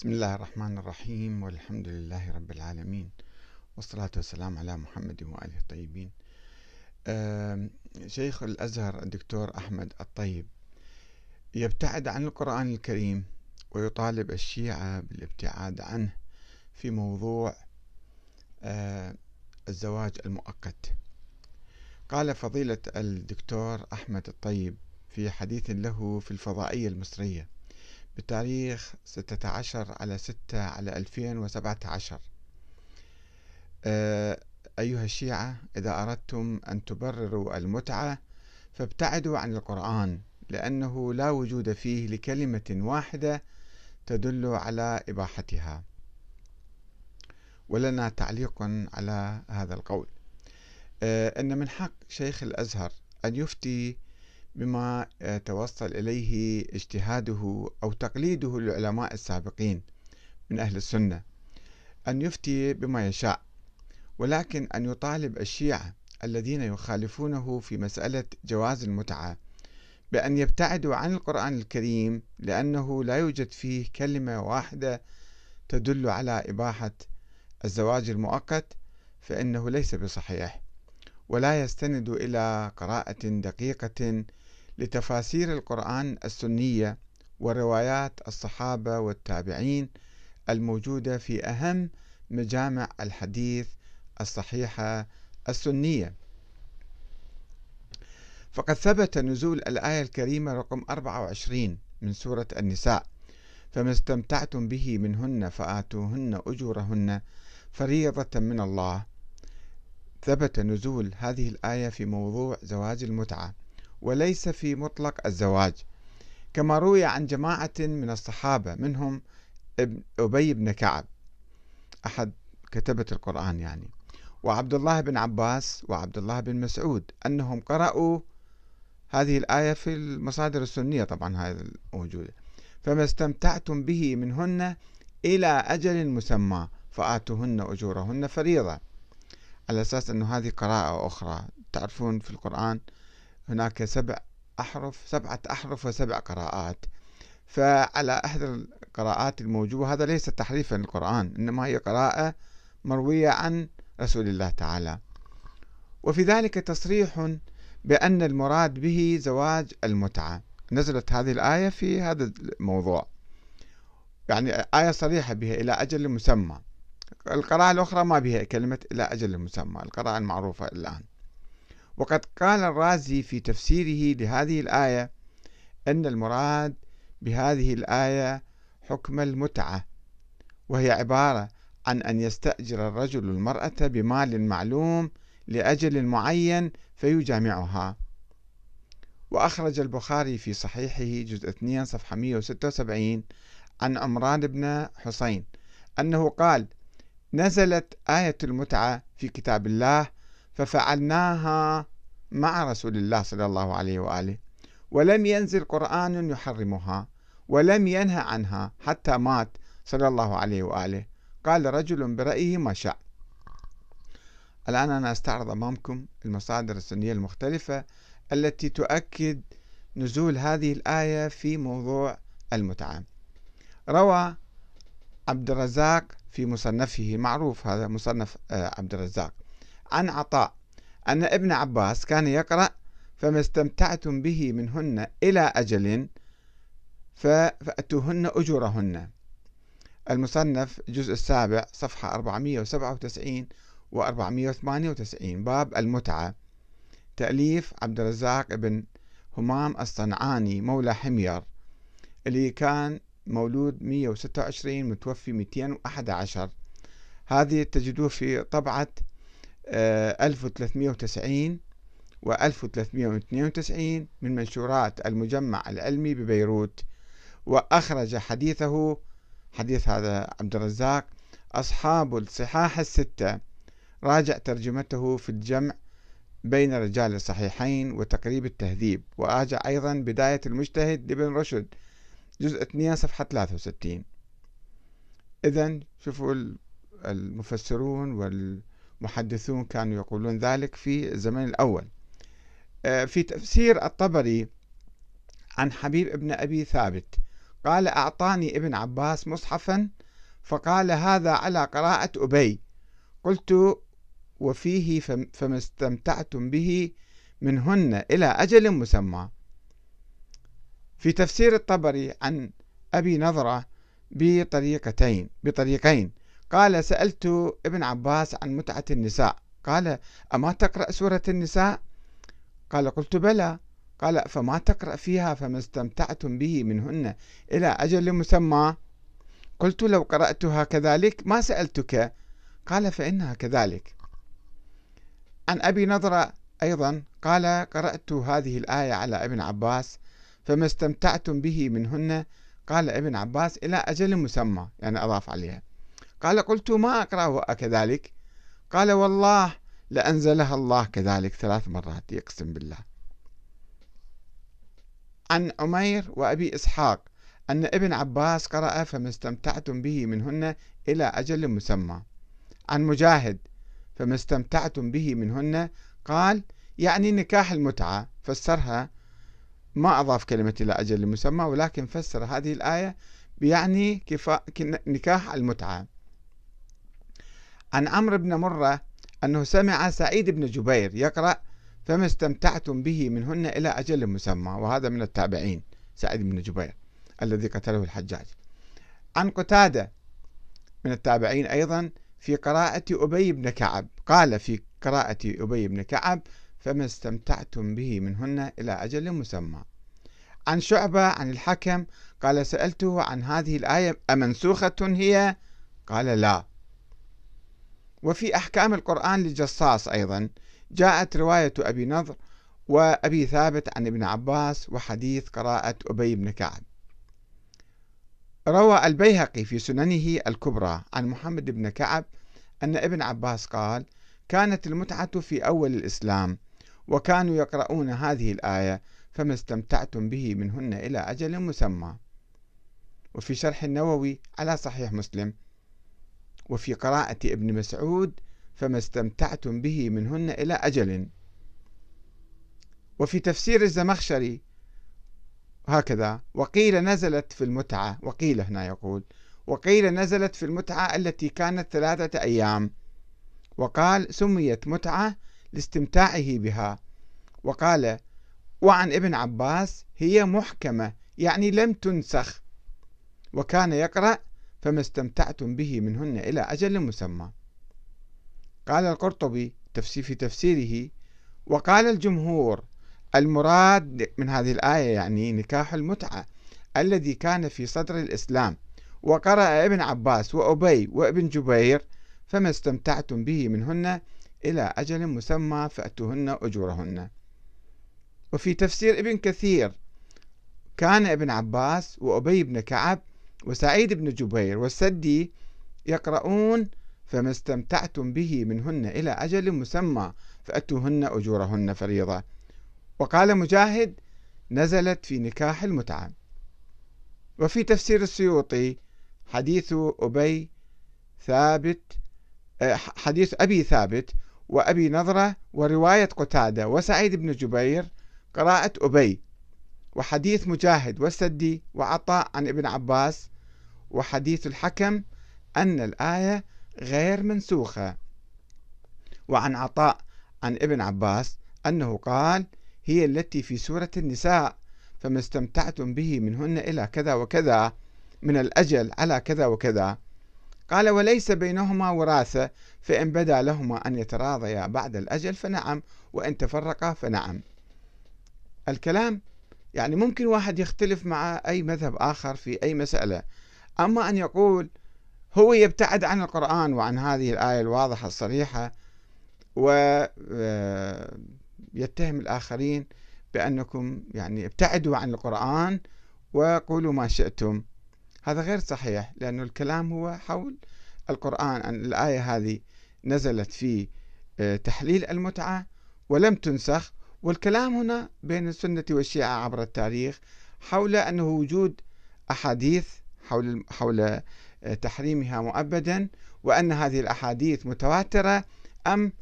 بسم الله الرحمن الرحيم والحمد لله رب العالمين والصلاة والسلام على محمد وآله الطيبين. شيخ الأزهر الدكتور أحمد الطيب يبتعد عن القرآن الكريم ويطالب الشيعة بالابتعاد عنه في موضوع الزواج المؤقت. قال فضيلة الدكتور أحمد الطيب في حديث له في الفضائية المصرية بتاريخ 16 على 6 على 2017 آه، أيها الشيعة إذا أردتم أن تبرروا المتعة فابتعدوا عن القرآن لأنه لا وجود فيه لكلمة واحدة تدل على إباحتها. ولنا تعليق على هذا القول. آه، أن من حق شيخ الأزهر أن يفتي بما توصل إليه اجتهاده أو تقليده للعلماء السابقين من أهل السنة أن يفتي بما يشاء ولكن أن يطالب الشيعة الذين يخالفونه في مسألة جواز المتعة بأن يبتعدوا عن القرآن الكريم لأنه لا يوجد فيه كلمة واحدة تدل على إباحة الزواج المؤقت فإنه ليس بصحيح ولا يستند إلى قراءة دقيقة لتفاسير القرآن السنية وروايات الصحابة والتابعين الموجودة في أهم مجامع الحديث الصحيحة السنية. فقد ثبت نزول الآية الكريمة رقم 24 من سورة النساء فما استمتعتم به منهن فآتوهن أجورهن فريضة من الله. ثبت نزول هذه الآية في موضوع زواج المتعة. وليس في مطلق الزواج كما روي عن جماعة من الصحابة منهم أبي بن كعب. أحد كتبة القرآن يعني. وعبد الله بن عباس وعبد الله بن مسعود أنهم قرأوا هذه الآية في المصادر السنية طبعا هذه الموجودة. فما استمتعتم به منهن إلى أجل مسمى فآتوهن أجورهن فريضة. على أساس أنه هذه قراءة أخرى تعرفون في القرآن هناك سبع أحرف سبعة أحرف وسبع قراءات. فعلى أحد القراءات الموجودة هذا ليس تحريفا للقرآن إنما هي قراءة مروية عن رسول الله تعالى. وفي ذلك تصريح بأن المراد به زواج المتعة. نزلت هذه الآية في هذا الموضوع. يعني آية صريحة بها إلى أجل مسمى. القراءة الأخرى ما بها كلمة إلى أجل مسمى. القراءة المعروفة الآن. وقد قال الرازي في تفسيره لهذه الآية أن المراد بهذه الآية حكم المتعة وهي عبارة عن أن يستأجر الرجل المرأة بمال معلوم لأجل معين فيجامعها. وأخرج البخاري في صحيحه جزء 2 صفحة 176 عن عمران بن حسين أنه قال نزلت آية المتعة في كتاب الله ففعلناها مع رسول الله صلى الله عليه وآله ولم ينزل قرآن يحرمها ولم ينهى عنها حتى مات صلى الله عليه وآله. قال رجل برأيه ما شاء. الآن أنا أستعرض أمامكم المصادر السنية المختلفة التي تؤكد نزول هذه الآية في موضوع المتعة. روى عبد الرزاق في مصنفه معروف هذا مصنف آه، عبد الرزاق عن عطاء أن ابن عباس كان يقرأ فما استمتعتم به منهن إلى أجل فأتوهن أجورهن. المصنف الجزء السابع صفحة 497 و 498 باب المتعة. تأليف عبد الرزاق بن همام الصنعاني مولى حمير اللي كان مولود 126 متوفي 211 هذه تجدوه في طبعة 1390 و 1392 من منشورات المجمع العلمي ببيروت. وأخرج حديثه حديث هذا عبد الرزاق أصحاب الصحاح الستة. راجع ترجمته في الجمع بين رجال الصحيحين وتقريب التهذيب. وأرجع أيضا بداية المجتهد لابن رشد جزء 2 صفحة 63 إذا شوفوا المفسرون وال محدثون كانوا يقولون ذلك في الزمن الأول. آه، في تفسير الطبري عن حبيب ابن أبي ثابت قال أعطاني ابن عباس مصحفا فقال هذا على قراءة أبي. قلت وفيه فما استمتعتم به منهن إلى أجل مسمى. في تفسير الطبري عن أبي نظرة بطريقتين بطريقين. قال سألت ابن عباس عن متعة النساء. قال أما تقرأ سورة النساء؟ قال قلت بلى. قال فما تقرأ فيها فما استمتعتم به منهن إلى أجل مسمى؟ قلت لو قرأتها كذلك ما سألتك. قال فإنها كذلك. عن أبي نضرة أيضا قال قرأت هذه الآية على ابن عباس فما استمتعتم به منهن؟ قال ابن عباس إلى أجل مسمى يعني أضاف عليها. قال قلت ما أقرأه كذلك. قال والله لأنزلها الله كذلك ثلاث مرات يقسم بالله. عن عمير وأبي إسحاق أن ابن عباس قرأ فما استمتعتم به منهن إلى أجل مسمى. عن مجاهد فما استمتعتم به منهن قال يعني نكاح المتعة فسرها. ما أضاف كلمة إلى أجل مسمى ولكن فسر هذه الآية بيعني كفا... نكاح المتعة. عن عمرو بن مرة أنه سمع سعيد بن جبير يقرأ فما استمتعتم به منهن إلى أجل مسمى وهذا من التابعين سعيد بن جبير الذي قتله الحجاج. عن قتادة من التابعين أيضا في قراءة أبي بن كعب قال في قراءة أبي بن كعب فما استمتعتم به منهن إلى أجل مسمى. عن شعبة عن الحكم قال سألته عن هذه الآية أمنسوخة هي؟ قال لا. وفي أحكام القرآن للجصاص أيضا. جاءت رواية أبي نضر وأبي ثابت عن ابن عباس وحديث قراءة أبي بن كعب. روى البيهقي في سننه الكبرى عن محمد بن كعب أن ابن عباس قال كانت المتعة في أول الإسلام وكانوا يقرؤون هذه الآية فما استمتعتم به منهن إلى أجل مسمى. وفي شرح النووي على صحيح مسلم وفي قراءة ابن مسعود فما استمتعتم به منهن إلى أجل. وفي تفسير الزمخشري هكذا وقيل نزلت في المتعة وقيل هنا يقول وقيل نزلت في المتعة التي كانت ثلاثة أيام. وقال سميت متعة لاستمتاعه بها. وقال وعن ابن عباس هي محكمة يعني لم تنسخ. وكان يقرأ فما استمتعتم به منهن إلى أجل مسمى. قال القرطبي في تفسيره وقال الجمهور المراد من هذه الآية يعني نكاح المتعة الذي كان في صدر الإسلام وقرأ ابن عباس وأبي وابن جبير فما استمتعتم به منهن إلى أجل مسمى فأتوهن أجورهن. وفي تفسير ابن كثير كان ابن عباس وأبي بن كعب وسعيد بن جبير والسدي يقرؤون فما استمتعتم به منهن إلى أجل مسمى فأتوهن أجورهن فريضة. وقال مجاهد نزلت في نكاح المتعة وفي تفسير السيوطي حديث أبي ثابت آه، حديث أبي ثابت وأبي نظرة ورواية قتادة وسعيد بن جبير قراءة أبي. وحديث مجاهد والسدي وعطاء عن ابن عباس وحديث الحكم أن الآية غير منسوخة. وعن عطاء عن ابن عباس أنه قال هي التي في سورة النساء فما استمتعتم به منهن إلى كذا وكذا من الأجل على كذا وكذا. قال وليس بينهما وراثة فإن بدا لهما أن يتراضيا بعد الأجل فنعم وإن تفرقا فنعم. الكلام يعني ممكن واحد يختلف مع أي مذهب آخر في أي مسألة أما أن يقول هو يبتعد عن القرآن وعن هذه الآية الواضحة الصريحة ويتهم آه، الآخرين بأنكم يعني ابتعدوا عن القرآن وقولوا ما شئتم. هذا غير صحيح لأن الكلام هو حول القرآن أن الآية هذه نزلت في آه، تحليل المتعة ولم تنسخ والكلام هنا بين السنة والشيعة عبر التاريخ حول أنه وجود أحاديث حول حول آه، تحريمها مؤبدا وأن هذه الأحاديث متواترة أم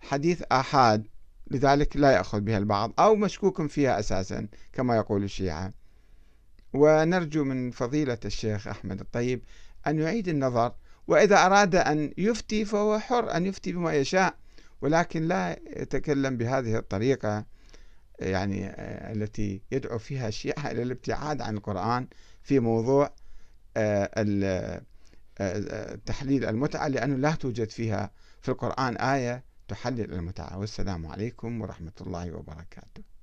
حديث آحاد لذلك لا يأخذ بها البعض أو مشكوك فيها أساسا كما يقول الشيعة. ونرجو من فضيلة الشيخ أحمد الطيب أن يعيد النظر وإذا أراد أن يفتي فهو حر أن يفتي بما يشاء ولكن لا يتكلم بهذه الطريقة يعني آه، التي يدعو فيها الشيعة إلى الابتعاد عن القرآن في موضوع تحليل المتعة لأنه لا توجد فيها في القرآن آية تحلل المتعة. والسلام عليكم ورحمة الله وبركاته.